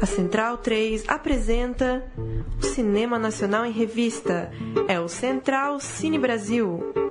A Central 3 apresenta o Cinema Nacional em Revista. É o Central Cine Brasil.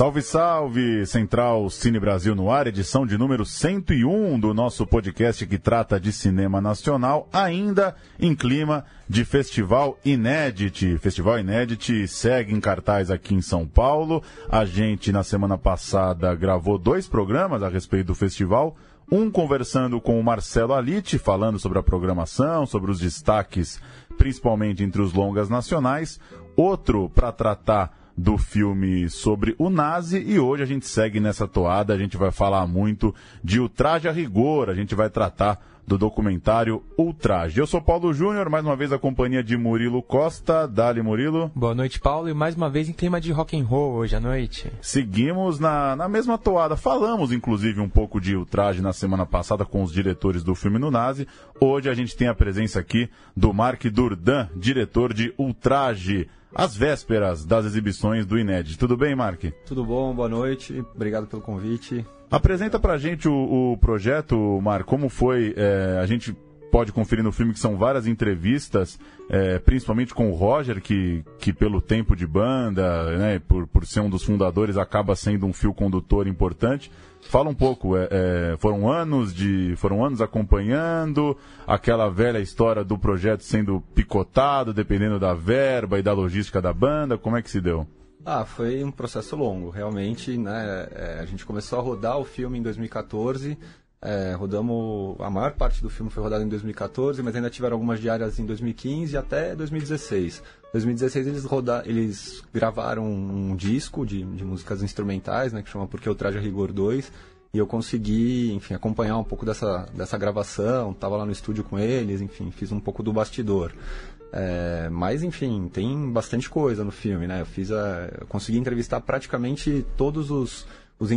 Salve, salve! Central Cine Brasil no ar, edição de número 101 do nosso podcast que trata de cinema nacional, ainda em clima de Festival Inédit. Festival Inédit segue em cartaz aqui em São Paulo. A gente, na semana passada, gravou dois programas a respeito do festival. Um conversando com o Marcelo Alite, falando sobre a programação, sobre os destaques, principalmente entre os longas nacionais. Outro para tratar do filme sobre o nazi. E hoje a gente segue nessa toada, a gente vai falar muito de Ultraje a Rigor, a gente vai tratar do documentário Ultraje. Eu sou Paulo Júnior, mais uma vez a companhia de Murilo Costa. Dali, Murilo. Boa noite, Paulo, e mais uma vez em clima de rock and roll hoje à noite. Seguimos na, na mesma toada. Falamos, inclusive, um pouco de Ultraje na semana passada com os diretores do filme no Nazi. Hoje a gente tem a presença aqui do Mark Durdan, diretor de Ultraje às vésperas das exibições do Inédit. Tudo bem, Mark? Tudo bom, boa noite, obrigado pelo convite. Apresenta pra gente o, o projeto, Mark, como foi, é, a gente pode conferir no filme que são várias entrevistas, é, principalmente com o Roger, que, que pelo tempo de banda, né, por, por ser um dos fundadores, acaba sendo um fio condutor importante. Fala um pouco, é, é, foram anos de. foram anos acompanhando, aquela velha história do projeto sendo picotado, dependendo da verba e da logística da banda, como é que se deu? Ah, foi um processo longo, realmente, né? É, a gente começou a rodar o filme em 2014, é, rodamos. A maior parte do filme foi rodado em 2014, mas ainda tiveram algumas diárias em 2015 até 2016. 2016 eles, roda, eles gravaram um disco de, de músicas instrumentais, né, que chama Porque Eu Traje a Rigor 2, e eu consegui, enfim, acompanhar um pouco dessa, dessa gravação, estava lá no estúdio com eles, enfim, fiz um pouco do bastidor. É, mas, enfim, tem bastante coisa no filme, né? Eu fiz a, eu consegui entrevistar praticamente todos os os,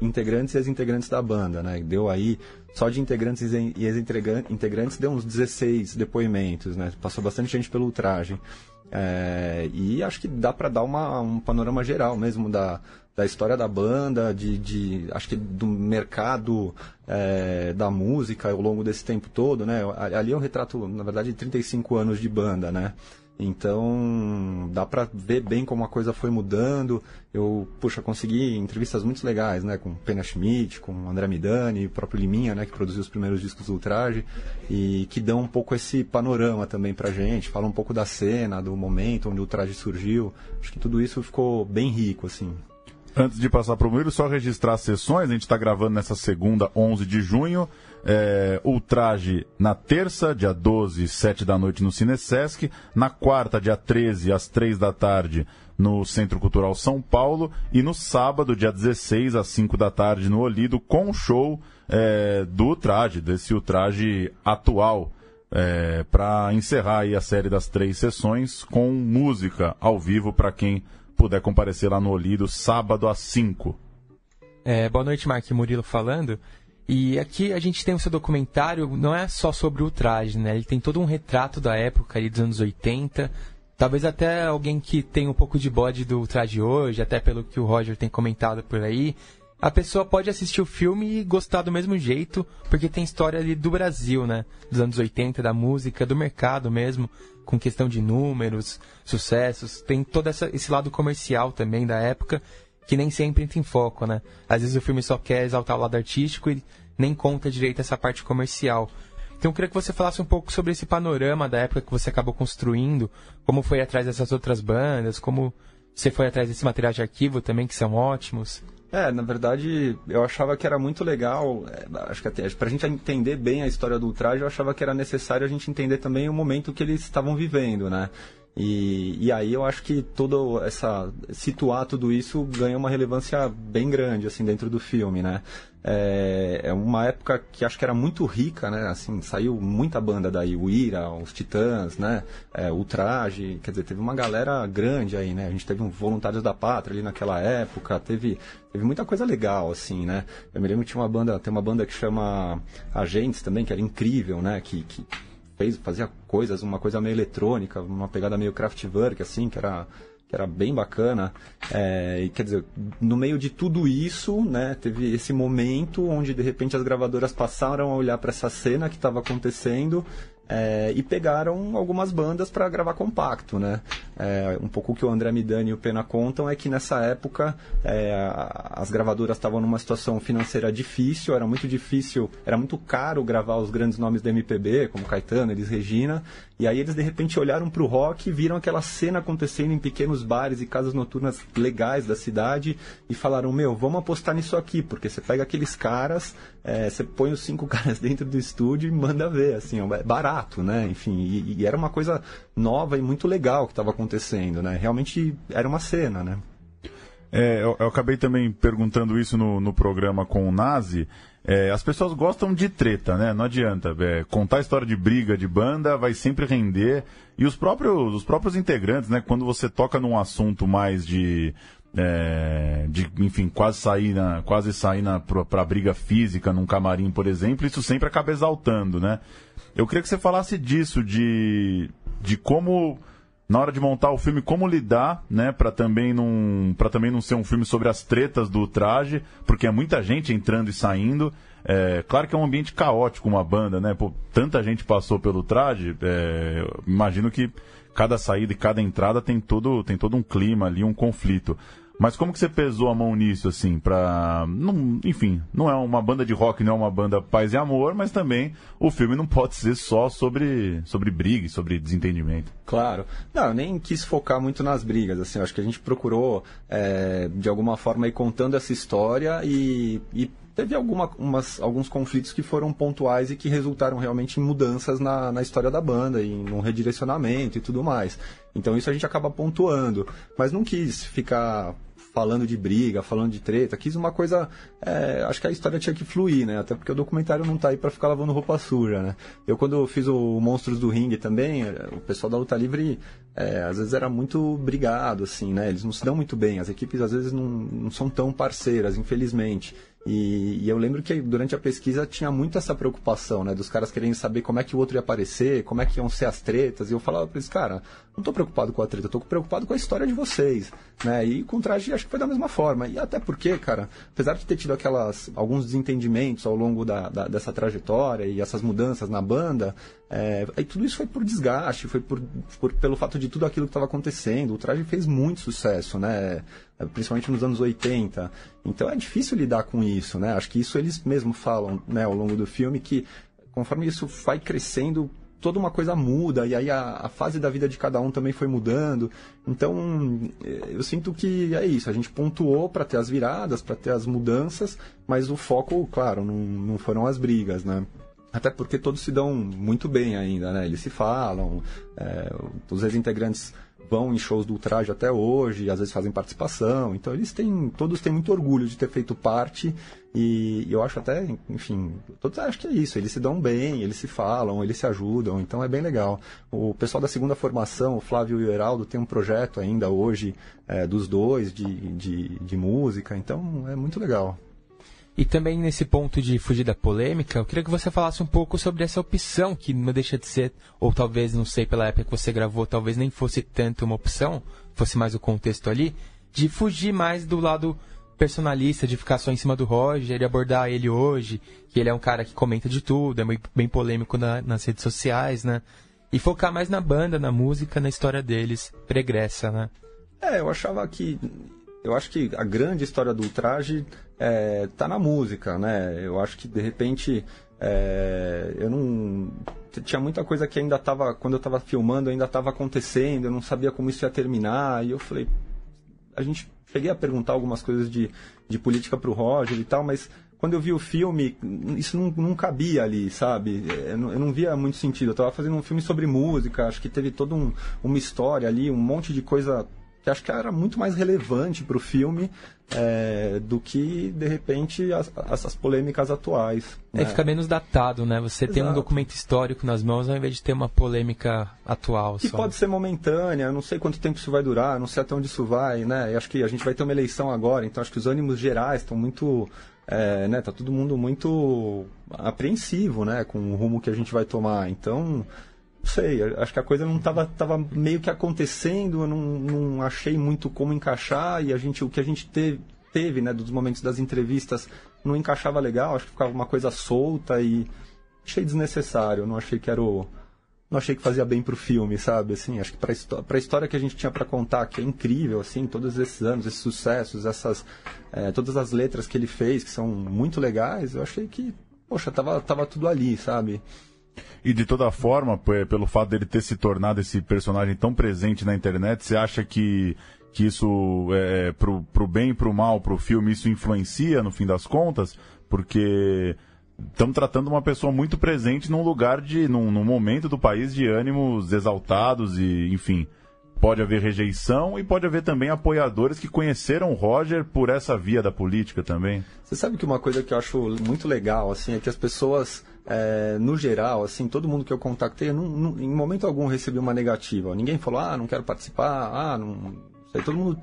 integrantes e as integrantes da banda, né? Deu aí, só de integrantes e ex-integrantes, deu uns 16 depoimentos, né? Passou bastante gente pelo ultraje. É, e acho que dá para dar uma, um panorama geral mesmo da, da história da banda, de, de acho que do mercado é, da música ao longo desse tempo todo, né? Ali é um retrato, na verdade, de 35 anos de banda, né? Então, dá para ver bem como a coisa foi mudando. Eu, puxa, consegui entrevistas muito legais, né, com Pena Schmidt, com André Midani, o próprio Liminha, né, que produziu os primeiros discos do Ultraje, e que dão um pouco esse panorama também pra gente, fala um pouco da cena, do momento onde o Ultraje surgiu. Acho que tudo isso ficou bem rico, assim. Antes de passar para o Murilo, só registrar as sessões. A gente está gravando nessa segunda, 11 de junho. É, Ultraje na terça, dia 12, 7 da noite no Cinesesc. Na quarta, dia 13, às 3 da tarde, no Centro Cultural São Paulo. E no sábado, dia 16, às 5 da tarde, no Olido, com o show é, do Ultraje, desse Ultraje atual. É, para encerrar a série das três sessões com música ao vivo para quem puder comparecer lá no Olido, sábado às 5. É, boa noite, Mark Murilo falando. E aqui a gente tem o seu documentário, não é só sobre o traje, né? Ele tem todo um retrato da época ali dos anos 80. Talvez até alguém que tem um pouco de bode do traje hoje, até pelo que o Roger tem comentado por aí, a pessoa pode assistir o filme e gostar do mesmo jeito, porque tem história ali do Brasil, né? Dos anos 80, da música, do mercado mesmo, com questão de números, sucessos. Tem todo essa, esse lado comercial também da época que nem sempre entra em foco, né? Às vezes o filme só quer exaltar o lado artístico e nem conta direito essa parte comercial. Então eu queria que você falasse um pouco sobre esse panorama da época que você acabou construindo, como foi atrás dessas outras bandas, como você foi atrás desse material de arquivo também, que são ótimos. É, na verdade, eu achava que era muito legal, é, acho que até, pra gente entender bem a história do ultraje, eu achava que era necessário a gente entender também o momento que eles estavam vivendo, né? E, e aí eu acho que todo essa situar tudo isso ganha uma relevância bem grande assim dentro do filme, né? É, é, uma época que acho que era muito rica, né? Assim, saiu muita banda daí, o Ira, os Titãs, né? É, o Traje, quer dizer, teve uma galera grande aí, né? A gente teve um Voluntários da Pátria ali naquela época, teve, teve muita coisa legal, assim, né? Eu me lembro que tinha uma banda, tem uma banda que chama Agentes também, que era incrível, né? Que, que fez, fazia coisas, uma coisa meio eletrônica, uma pegada meio Kraftwerk, assim, que era que era bem bacana. É, e quer dizer, no meio de tudo isso, né, teve esse momento onde de repente as gravadoras passaram a olhar para essa cena que estava acontecendo é, e pegaram algumas bandas para gravar compacto, né? É, um pouco o que o André Midani e o Pena contam é que nessa época é, as gravadoras estavam numa situação financeira difícil, era muito difícil, era muito caro gravar os grandes nomes da MPB, como Caetano, Elis Regina, e aí eles de repente olharam para o rock e viram aquela cena acontecendo em pequenos bares e casas noturnas legais da cidade e falaram: Meu, vamos apostar nisso aqui, porque você pega aqueles caras, é, você põe os cinco caras dentro do estúdio e manda ver, assim, é barato, né? Enfim, e, e era uma coisa nova e muito legal que estava acontecendo, né? Realmente era uma cena, né? É, eu, eu, acabei também perguntando isso no, no programa com o Nazi. É, as pessoas gostam de treta, né? Não adianta. É, contar história de briga de banda vai sempre render. E os próprios, os próprios integrantes, né? Quando você toca num assunto mais de. É, de enfim, quase sair na, quase sair na, pra briga física num camarim, por exemplo, isso sempre acaba exaltando, né? Eu queria que você falasse disso, de, de como na hora de montar o filme como lidar, né, para também não para também não ser um filme sobre as tretas do traje, porque é muita gente entrando e saindo. É, claro que é um ambiente caótico uma banda, né? Pô, tanta gente passou pelo traje, é, imagino que cada saída e cada entrada tem todo tem todo um clima ali, um conflito. Mas como que você pesou a mão nisso, assim, pra... Não, enfim, não é uma banda de rock, não é uma banda paz e amor, mas também o filme não pode ser só sobre, sobre briga, sobre desentendimento. Claro. Não, eu nem quis focar muito nas brigas, assim, acho que a gente procurou, é, de alguma forma, ir contando essa história e, e teve alguma, umas, alguns conflitos que foram pontuais e que resultaram realmente em mudanças na, na história da banda, em um redirecionamento e tudo mais. Então isso a gente acaba pontuando. Mas não quis ficar falando de briga, falando de treta, quis uma coisa. É, acho que a história tinha que fluir, né? Até porque o documentário não tá aí para ficar lavando roupa suja, né? Eu, quando fiz o Monstros do Ringue também, é, o pessoal da luta livre é, às vezes era muito brigado, assim, né? Eles não se dão muito bem, as equipes às vezes não, não são tão parceiras, infelizmente. E, e, eu lembro que durante a pesquisa tinha muito essa preocupação, né? Dos caras querendo saber como é que o outro ia aparecer, como é que iam ser as tretas. E eu falava para eles, cara, não tô preocupado com a treta, tô preocupado com a história de vocês, né? E com o traje acho que foi da mesma forma. E até porque, cara, apesar de ter tido aquelas, alguns desentendimentos ao longo da, da dessa trajetória e essas mudanças na banda, é, aí tudo isso foi por desgaste, foi por, por pelo fato de tudo aquilo que estava acontecendo. O traje fez muito sucesso, né? Principalmente nos anos 80. Então é difícil lidar com isso, né? Acho que isso eles mesmos falam, né, ao longo do filme que conforme isso vai crescendo, toda uma coisa muda e aí a, a, fase da vida de cada um também foi mudando. Então, é, eu sinto que é isso. A gente pontuou para ter as viradas, para ter as mudanças, mas o foco, claro, não, não foram as brigas, né? Até porque todos se dão muito bem ainda, né? Eles se falam, é, os ex-integrantes vão em shows do Ultraje até hoje, às vezes fazem participação. Então eles têm, todos têm muito orgulho de ter feito parte e eu acho até, enfim, todos acho que é isso. Eles se dão bem, eles se falam, eles se ajudam. Então é bem legal. O pessoal da segunda formação, o Flávio e o Heraldo, tem um projeto ainda hoje é, dos dois de, de, de música. Então é muito legal. E também nesse ponto de fugir da polêmica, eu queria que você falasse um pouco sobre essa opção, que não deixa de ser, ou talvez, não sei, pela época que você gravou, talvez nem fosse tanto uma opção, fosse mais o contexto ali, de fugir mais do lado personalista, de ficar só em cima do Roger e abordar ele hoje, que ele é um cara que comenta de tudo, é bem polêmico na, nas redes sociais, né? E focar mais na banda, na música, na história deles, pregressa, né? É, eu achava que eu acho que a grande história do ultraje é, tá na música, né? Eu acho que de repente é, eu não tinha muita coisa que ainda estava quando eu estava filmando ainda estava acontecendo, eu não sabia como isso ia terminar e eu falei, a gente cheguei a perguntar algumas coisas de, de política para o Roger e tal, mas quando eu vi o filme, isso não, não cabia ali, sabe? Eu não, eu não via muito sentido. Eu estava fazendo um filme sobre música, acho que teve toda um, uma história ali, um monte de coisa que acho que era muito mais relevante para o filme é, do que, de repente, as, essas polêmicas atuais. É, né? fica menos datado, né? Você Exato. tem um documento histórico nas mãos ao invés de ter uma polêmica atual. Que só. pode ser momentânea, não sei quanto tempo isso vai durar, não sei até onde isso vai, né? Eu acho que a gente vai ter uma eleição agora, então acho que os ânimos gerais estão muito. É, né, tá todo mundo muito apreensivo, né, com o rumo que a gente vai tomar. Então, sei, acho que a coisa não estava tava meio que acontecendo, eu não, não achei muito como encaixar e a gente, o que a gente teve, teve, né, dos momentos das entrevistas, não encaixava legal, acho que ficava uma coisa solta e achei desnecessário, não achei que era o não achei que fazia bem pro filme, sabe? Assim, acho que pra, pra história que a gente tinha para contar, que é incrível, assim, todos esses anos, esses sucessos, essas, é, todas as letras que ele fez, que são muito legais, eu achei que, poxa, tava, tava tudo ali, sabe? E de toda forma, pelo fato dele ter se tornado esse personagem tão presente na internet, você acha que, que isso, é, pro, pro bem e pro mal, pro filme, isso influencia no fim das contas? Porque estamos tratando uma pessoa muito presente num lugar de. Num, num, momento do país de ânimos exaltados e, enfim. Pode haver rejeição e pode haver também apoiadores que conheceram o Roger por essa via da política também. Você sabe que uma coisa que eu acho muito legal, assim, é que as pessoas, é, no geral, assim, todo mundo que eu contactei, não, não, em momento algum recebi uma negativa. Ninguém falou, ah, não quero participar, ah, não. Todo mundo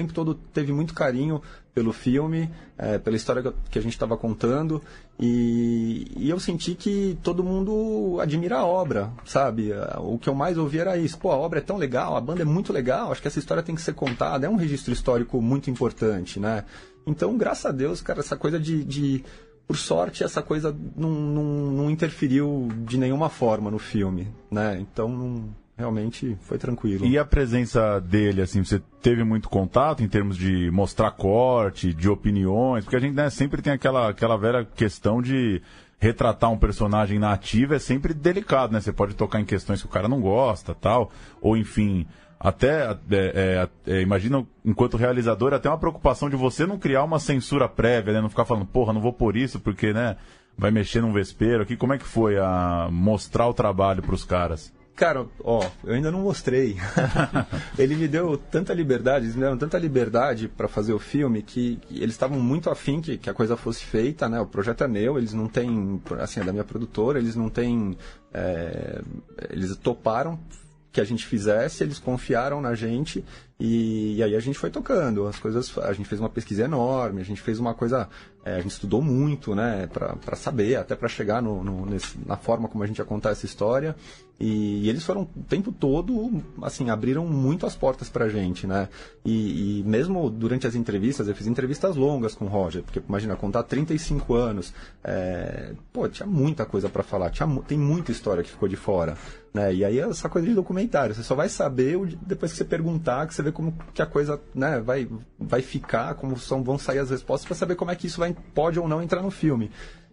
tempo todo teve muito carinho pelo filme, é, pela história que a gente estava contando, e, e, eu senti que todo mundo admira a obra, sabe? O que eu mais ouvi era isso, pô, a obra é tão legal, a banda é muito legal, acho que essa história tem que ser contada, é um registro histórico muito importante, né? Então, graças a Deus, cara, essa coisa de, de por sorte, essa coisa não, não, não interferiu de nenhuma forma no filme, né? Então, não realmente foi tranquilo. E a presença dele, assim, você teve muito contato em termos de mostrar corte, de opiniões? Porque a gente né, sempre tem aquela, aquela velha questão de retratar um personagem nativo é sempre delicado, né? Você pode tocar em questões que o cara não gosta, tal, ou enfim, até é, é, é, imagina enquanto realizador até uma preocupação de você não criar uma censura prévia, né? Não ficar falando, porra, não vou por isso porque, né? Vai mexer num vespeiro aqui. Como é que foi a mostrar o trabalho para os caras? Cara, ó, eu ainda não mostrei. ele me deu tanta liberdade, eles me deram tanta liberdade para fazer o filme que, eles estavam muito afim que, que a coisa fosse feita, né? O projeto é meu, eles não têm, assim, é da minha produtora, eles não têm, é, eles toparam que a gente fizesse, eles confiaram na gente e, e, aí a gente foi tocando. As coisas, a gente fez uma pesquisa enorme, a gente fez uma coisa, é, a gente estudou muito, né, para saber, até para chegar no, no nesse, na forma como a gente ia contar essa história. E, e, eles foram o tempo todo, assim, abriram muito as portas pra gente, né? E, e, mesmo durante as entrevistas, eu fiz entrevistas longas com o Roger, porque imagina, contar 35 anos, é, pô, tinha muita coisa para falar, tinha, tem muita história que ficou de fora, né? E aí essa coisa de documentário, você só vai saber depois que você perguntar, que você vê como que a coisa, né, vai, vai ficar, como são, vão sair as respostas para saber como é que isso vai, pode ou não entrar no filme.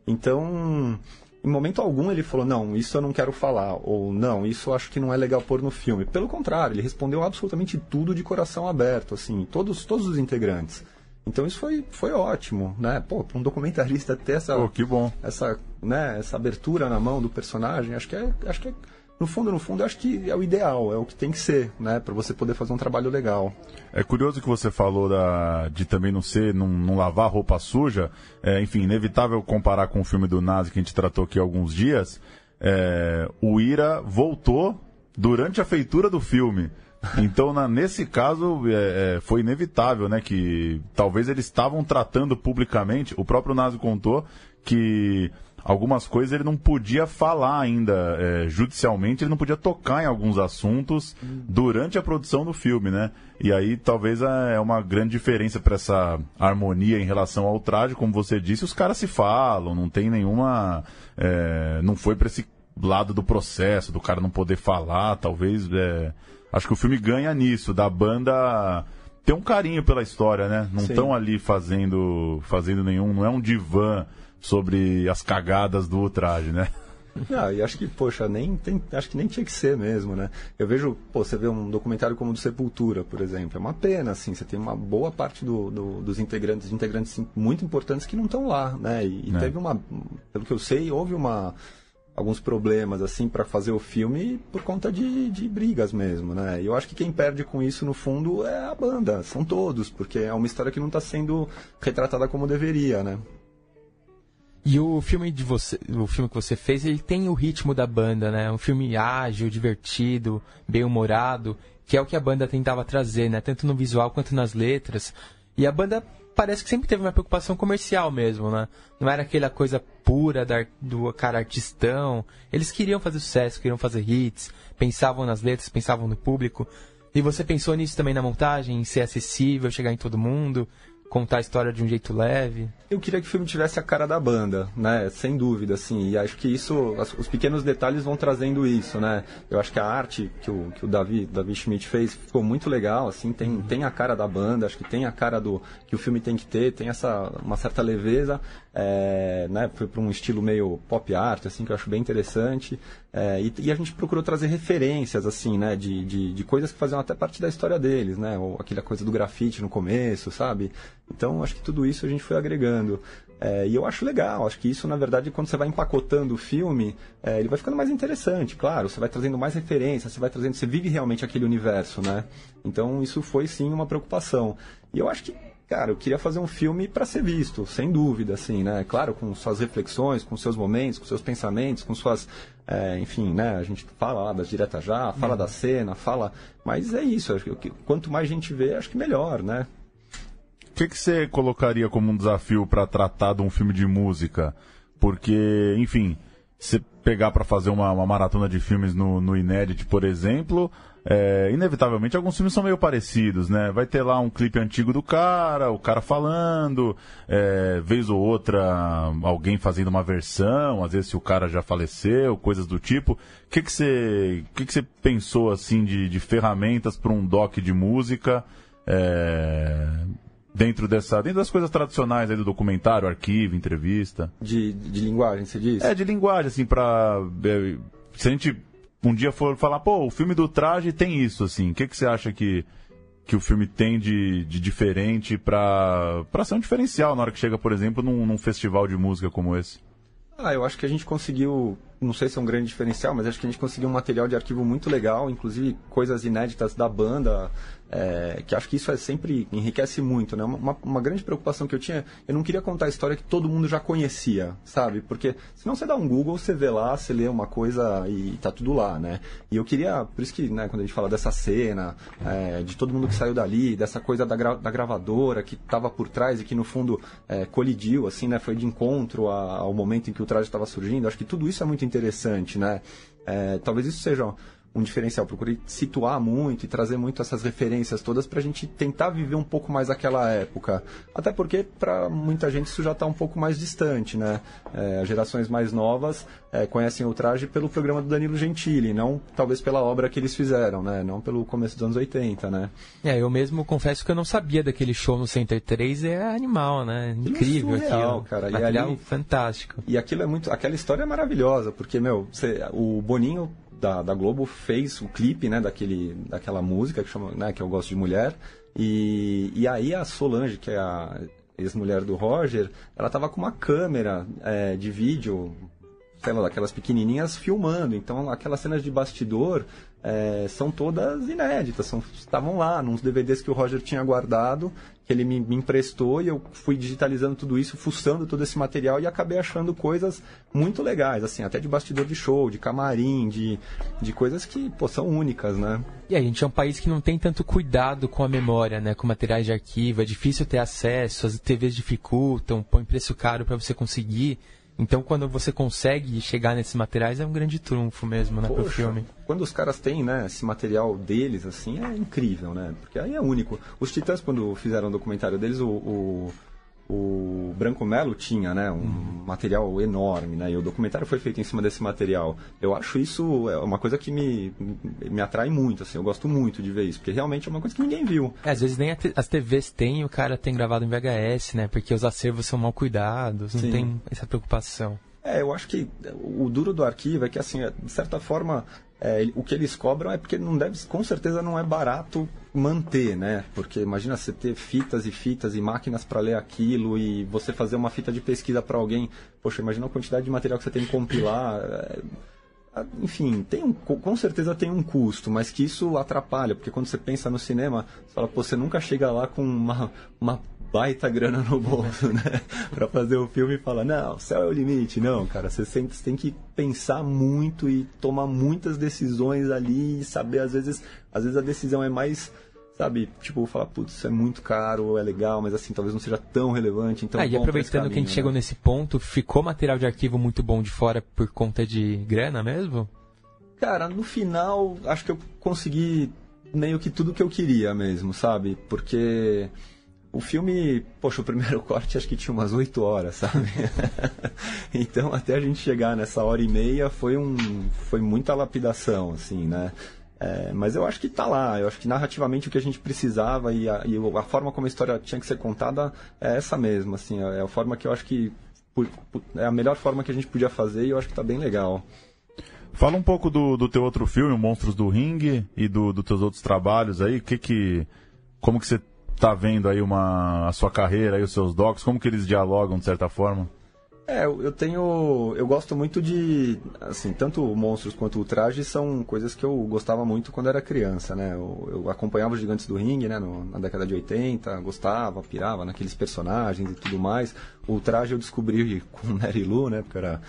Então, em momento algum ele falou, não, isso eu não quero falar, ou não, isso eu acho que não é legal pôr no filme. Pelo contrário, ele respondeu absolutamente tudo de coração aberto, assim, todos, todos os integrantes. Então isso foi, foi ótimo, né? Pô, para um documentarista ter essa, Pô, que bom. essa, né, essa abertura na mão do personagem, acho que é, acho que é, no fundo, no fundo, acho que é o ideal, é o que tem que ser, né, para você poder fazer um trabalho legal. É curioso que você falou da, de também não ser, não, não lavar roupa suja. É, enfim, inevitável comparar com o filme do Nazi que a gente tratou aqui há alguns dias. É, o Ira voltou durante a feitura do filme. Então, na, nesse caso, é, é, foi inevitável, né? Que talvez eles estavam tratando publicamente. O próprio Nazi contou que algumas coisas ele não podia falar ainda é, judicialmente, ele não podia tocar em alguns assuntos durante a produção do filme, né? E aí talvez é, é uma grande diferença para essa harmonia em relação ao traje, como você disse, os caras se falam, não tem nenhuma, é, não foi para esse lado do processo, do cara não poder falar, talvez, é, acho que o filme ganha nisso, da banda ter um carinho pela história, né? Não estão ali fazendo, fazendo nenhum, não é um divã sobre as cagadas do ultraje, né? Ah, e acho que, poxa, nem tem, acho que nem tinha que ser mesmo, né? Eu vejo, pô, você vê um documentário como o do Sepultura, por exemplo, é uma pena, assim, você tem uma boa parte do, do, dos integrantes, integrantes muito importantes que não estão lá, né? E, e é. teve uma, pelo que eu sei, houve uma alguns problemas assim para fazer o filme por conta de, de brigas mesmo, né? E eu acho que quem perde com isso no fundo é a banda, são todos, porque é uma história que não está sendo retratada como deveria, né? E o filme de você, o filme que você fez, ele tem o ritmo da banda, né? Um filme ágil, divertido, bem humorado, que é o que a banda tentava trazer, né? Tanto no visual quanto nas letras. E a banda parece que sempre teve uma preocupação comercial mesmo, né? Não era aquela coisa pura da, do cara artistão. Eles queriam fazer sucesso, queriam fazer hits, pensavam nas letras, pensavam no público. E você pensou nisso também na montagem, em ser acessível, chegar em todo mundo? Contar a história de um jeito leve. Eu queria que o filme tivesse a cara da banda, né? Sem dúvida, assim. E acho que isso, os pequenos detalhes vão trazendo isso, né? Eu acho que a arte que o, que o Davi, Davi Schmidt fez ficou muito legal, assim. Tem, uhum. tem a cara da banda, acho que tem a cara do que o filme tem que ter, tem essa uma certa leveza, é, né? Foi para um estilo meio pop art, assim, que eu acho bem interessante. É, e, e, a gente procurou trazer referências, assim, né? De, de, de, coisas que faziam até parte da história deles, né? Ou aquela coisa do grafite no começo, sabe? Então, acho que tudo isso a gente foi agregando. É, e eu acho legal, acho que isso, na verdade, quando você vai empacotando o filme, é, ele vai ficando mais interessante, claro. Você vai trazendo mais referências, você vai trazendo, você vive realmente aquele universo, né? Então, isso foi sim uma preocupação. E eu acho que cara, eu queria fazer um filme para ser visto, sem dúvida, assim, né? Claro, com suas reflexões, com seus momentos, com seus pensamentos, com suas, é, enfim, né? A gente fala lá das diretas já, fala uhum. da cena, fala, mas é isso. Acho que quanto mais gente vê, acho que melhor, né? O que, que você colocaria como um desafio para tratar de um filme de música? Porque, enfim, se pegar para fazer uma, uma, maratona de filmes no, no Inédit, por exemplo, é, inevitavelmente alguns filmes são meio parecidos, né? Vai ter lá um clipe antigo do cara, o cara falando, é, vez ou outra alguém fazendo uma versão, às vezes se o cara já faleceu, coisas do tipo. O que que você, que que você pensou assim de, de ferramentas para um doc de música? É, dentro dessa dentro das coisas tradicionais aí do documentário, arquivo, entrevista. De, de linguagem, você diz? É, de linguagem, assim, para é, se a gente um dia for falar, pô, o filme do traje tem isso, assim, o que, que você acha que, que o filme tem de, de diferente para ser um diferencial na hora que chega, por exemplo, num, num festival de música como esse? Ah, eu acho que a gente conseguiu, não sei se é um grande diferencial, mas acho que a gente conseguiu um material de arquivo muito legal, inclusive coisas inéditas da banda, é, que acho que isso é sempre enriquece muito, né? Uma, uma, grande preocupação que eu tinha, eu não queria contar a história que todo mundo já conhecia, sabe? Porque senão você dá um Google, você vê lá, você lê uma coisa e tá tudo lá, né? E eu queria, por isso que, né, quando a gente fala dessa cena, é, de todo mundo que saiu dali, dessa coisa da, gra, da gravadora que estava por trás e que no fundo é, colidiu, assim, né? Foi de encontro a, ao momento em que o traje estava surgindo. Acho que tudo isso é muito interessante, né? É, talvez isso seja um diferencial. Procurei situar muito e trazer muito essas referências todas para a gente tentar viver um pouco mais aquela época. Até porque, para muita gente, isso já está um pouco mais distante, né? É, gerações mais novas é, conhecem o traje pelo programa do Danilo Gentili, não talvez pela obra que eles fizeram, né? Não pelo começo dos anos 80, né? É, eu mesmo confesso que eu não sabia daquele show no Center 3, é animal, né? Incrível é surreal, aquilo. cara. E ali, fantástico. E aquilo é muito... Aquela história é maravilhosa, porque, meu, você, o Boninho da, da Globo fez o clipe, né, daquele, daquela música que, chama, né, que eu gosto de mulher. E, e aí a Solange, que é a ex-mulher do Roger, ela tava com uma câmera é, de vídeo, sei lá, daquelas pequenininhas filmando. Então aquelas cenas de bastidor é, são todas inéditas, são, estavam lá, nos DVDs que o Roger tinha guardado que ele me, me, emprestou e eu fui digitalizando tudo isso, fuçando todo esse material e acabei achando coisas muito legais, assim, até de bastidor de show, de camarim, de, de coisas que, pô, são únicas, né? E a gente é um país que não tem tanto cuidado com a memória, né? Com materiais de arquivo, é difícil ter acesso, as TVs dificultam, põe preço caro para você conseguir. Então, quando você consegue chegar nesses materiais, é um grande trunfo mesmo, né, Poxa, pro filme. Quando os caras têm, né, esse material deles, assim, é incrível, né? Porque aí é único. Os Titãs, quando fizeram o documentário deles, o, o o Branco Melo tinha, né, um uhum. material enorme, né, e o documentário foi feito em cima desse material. Eu acho isso é uma coisa que me, me atrai muito, assim, eu gosto muito de ver isso, porque realmente é uma coisa que ninguém viu. É, às vezes nem as TVs têm, o cara tem gravado em VHS, né, porque os acervos são mal cuidados, não Sim. tem essa preocupação. É, eu acho que o duro do arquivo é que, assim, de certa forma, é, o que eles cobram é porque não deve, com certeza não é barato manter, né? Porque imagina você ter fitas e fitas e máquinas para ler aquilo e você fazer uma fita de pesquisa para alguém. Poxa, imagina a quantidade de material que você tem que compilar. É, enfim, tem um, com certeza tem um custo, mas que isso atrapalha, porque quando você pensa no cinema, você fala, pô, você nunca chega lá com uma, uma baita grana no bolso, né? pra fazer o filme e falar, não, céu é o limite. Não, cara, você sempre tem que pensar muito e tomar muitas decisões ali e saber, às vezes, às vezes a decisão é mais sabe, tipo, falar, putz, isso é muito caro, é legal, mas assim, talvez não seja tão relevante. Então, ah, e aproveitando caminho, que a gente né? chegou nesse ponto, ficou material de arquivo muito bom de fora por conta de grana mesmo? Cara, no final, acho que eu consegui meio que tudo que eu queria mesmo, sabe? Porque o filme, poxa, o primeiro corte acho que tinha umas 8 horas, sabe? então, até a gente chegar nessa hora e meia foi um foi muita lapidação, assim, né? É, mas eu acho que está lá, eu acho que narrativamente o que a gente precisava e a, e a, forma como a história tinha que ser contada é essa mesma, assim, é a forma que eu acho que é a melhor forma que a gente podia fazer e eu acho que está bem legal. Fala um pouco do, do teu outro filme, Monstros do Ring, e do, dos teus outros trabalhos aí, que que, como que você está vendo aí uma, a sua carreira, aí os seus docs, como que eles dialogam de certa forma? É, eu tenho. Eu gosto muito de. Assim, tanto Monstros quanto o Traje são coisas que eu gostava muito quando era criança, né? Eu, eu acompanhava os Gigantes do Ring, né? No, na década de 80, gostava, pirava naqueles personagens e tudo mais. O Traje eu descobri com Mary Lou, né? Porque eu era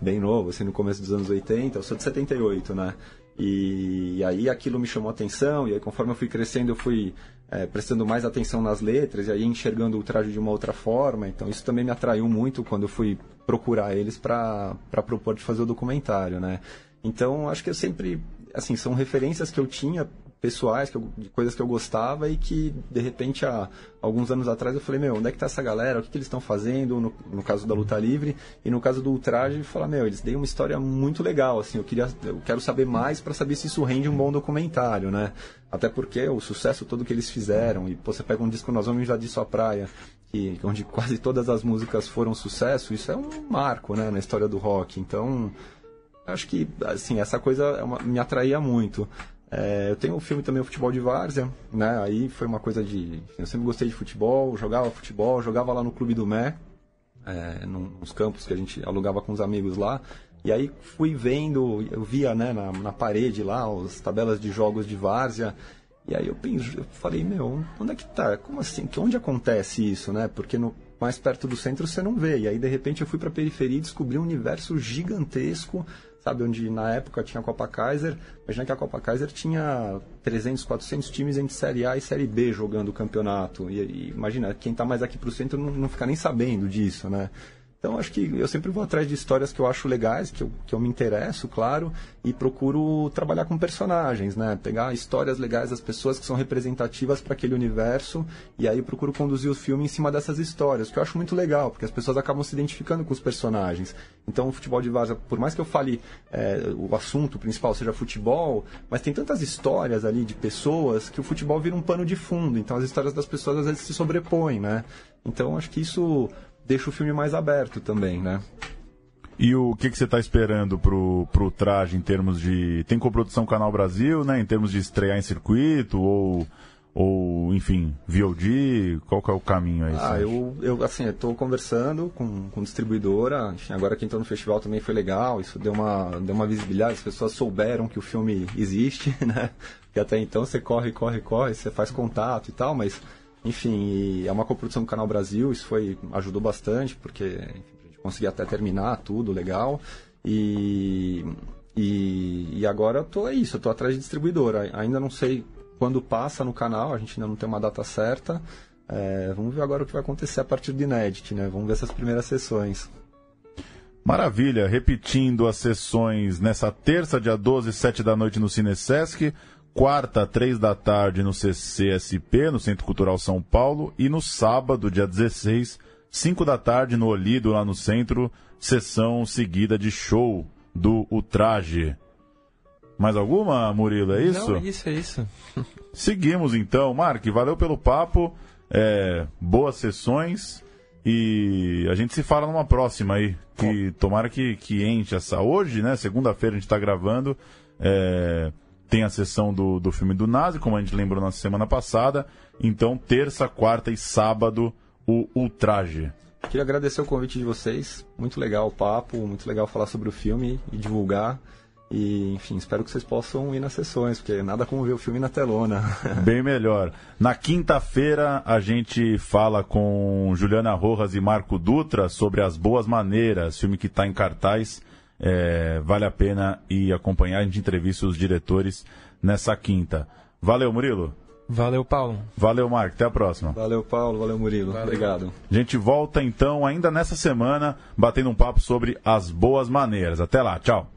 bem novo, assim, no começo dos anos 80. Eu sou de 78, né? E, e aí aquilo me chamou atenção, e aí conforme eu fui crescendo, eu fui é, prestando mais atenção nas letras e aí enxergando o traje de uma outra forma. Então isso também me atraiu muito quando eu fui procurar eles para propor de fazer o documentário, né? Então acho que eu sempre, assim, são referências que eu tinha pessoais, que eu, de coisas que eu gostava e que, de repente, há alguns anos atrás eu falei, meu, onde é que tá essa galera? O que, que eles estão fazendo? No, no, caso da luta livre e no caso do ultraje, falar, meu, eles têm uma história muito legal, assim, eu queria, eu quero saber mais para saber se isso rende um bom documentário, né? Até porque o sucesso todo que eles fizeram, e pô, você pega um disco Nós Vamos Invadir Sua Praia, que, onde quase todas as músicas foram sucesso, isso é um marco, né, na história do rock. Então, acho que, assim, essa coisa é me atraía muito. É, eu tenho um filme também, o Futebol de Várzea, né? Aí foi uma coisa de... Eu sempre gostei de futebol, jogava futebol, jogava lá no Clube do Mé, é, nos campos que a gente alugava com os amigos lá. E aí fui vendo, eu via né, na, na parede lá as tabelas de jogos de Várzea. E aí eu, penso, eu falei, meu, onde é que tá? Como assim? Onde acontece isso, né? Porque no, mais perto do centro você não vê. E aí, de repente, eu fui para a periferia e descobri um universo gigantesco sabe, onde na época tinha a Copa Kaiser, imagina que a Copa Kaiser tinha 300, 400 times entre Série A e Série B jogando o campeonato. E, e imagina, quem está mais aqui para o centro não, não fica nem sabendo disso, né? Então, acho que eu sempre vou atrás de histórias que eu acho legais, que eu, que eu me interesso, claro, e procuro trabalhar com personagens, né? Pegar histórias legais das pessoas que são representativas para aquele universo, e aí procuro conduzir o filme em cima dessas histórias, que eu acho muito legal, porque as pessoas acabam se identificando com os personagens. Então, o futebol de Vaza, por mais que eu fale é, o assunto principal seja futebol, mas tem tantas histórias ali de pessoas que o futebol vira um pano de fundo. Então, as histórias das pessoas às vezes se sobrepõem, né? Então, acho que isso deixa o filme mais aberto também, né? E o que, que você está esperando pro, pro traje em termos de. Tem coprodução Canal Brasil, né? Em termos de estrear em circuito ou. Ou, enfim, VOD, qual que é o caminho aí? Ah, eu, eu, assim, estou conversando com, com distribuidora, enfim, agora que entrou no festival também foi legal, isso deu uma, deu uma visibilidade, as pessoas souberam que o filme existe, né? Porque até então você corre, corre, corre, você faz contato e tal, mas enfim, é uma coprodução do Canal Brasil, isso foi ajudou bastante, porque enfim, a gente conseguia até terminar tudo legal. E, e, e agora eu tô é isso, eu tô atrás de distribuidora. Ainda não sei quando passa no canal, a gente ainda não tem uma data certa. É, vamos ver agora o que vai acontecer a partir do Inédit, né? Vamos ver essas primeiras sessões. Maravilha, repetindo as sessões nessa terça, dia 12, 7 da noite no Cinesesc quarta, três da tarde, no CCSP, no Centro Cultural São Paulo, e no sábado, dia 16, cinco da tarde, no Olido, lá no centro, sessão seguida de show do Ultraje. Mais alguma, Murilo? É isso? Não, é isso, é isso. Seguimos então. Mark, valeu pelo papo. É, boas sessões. E a gente se fala numa próxima aí. Que tomara que, que enche essa. Hoje, né? Segunda-feira a gente está gravando. É, tem a sessão do, do filme do Nazi, como a gente lembrou na semana passada. Então, terça, quarta e sábado, o Ultraje. Queria agradecer o convite de vocês. Muito legal o papo, muito legal falar sobre o filme e divulgar. E, enfim, espero que vocês possam ir nas sessões, porque nada como ver o filme na telona. Bem melhor. Na quinta-feira, a gente fala com Juliana Rojas e Marco Dutra sobre As Boas Maneiras, filme que está em cartaz é, vale a pena ir acompanhar. A gente entrevista os diretores nessa quinta. Valeu, Murilo. Valeu, Paulo. Valeu, Marco. Até a próxima. Valeu, Paulo. Valeu, Murilo. Valeu. Obrigado. A gente volta então ainda nessa semana batendo um papo sobre as boas maneiras. Até lá. Tchau.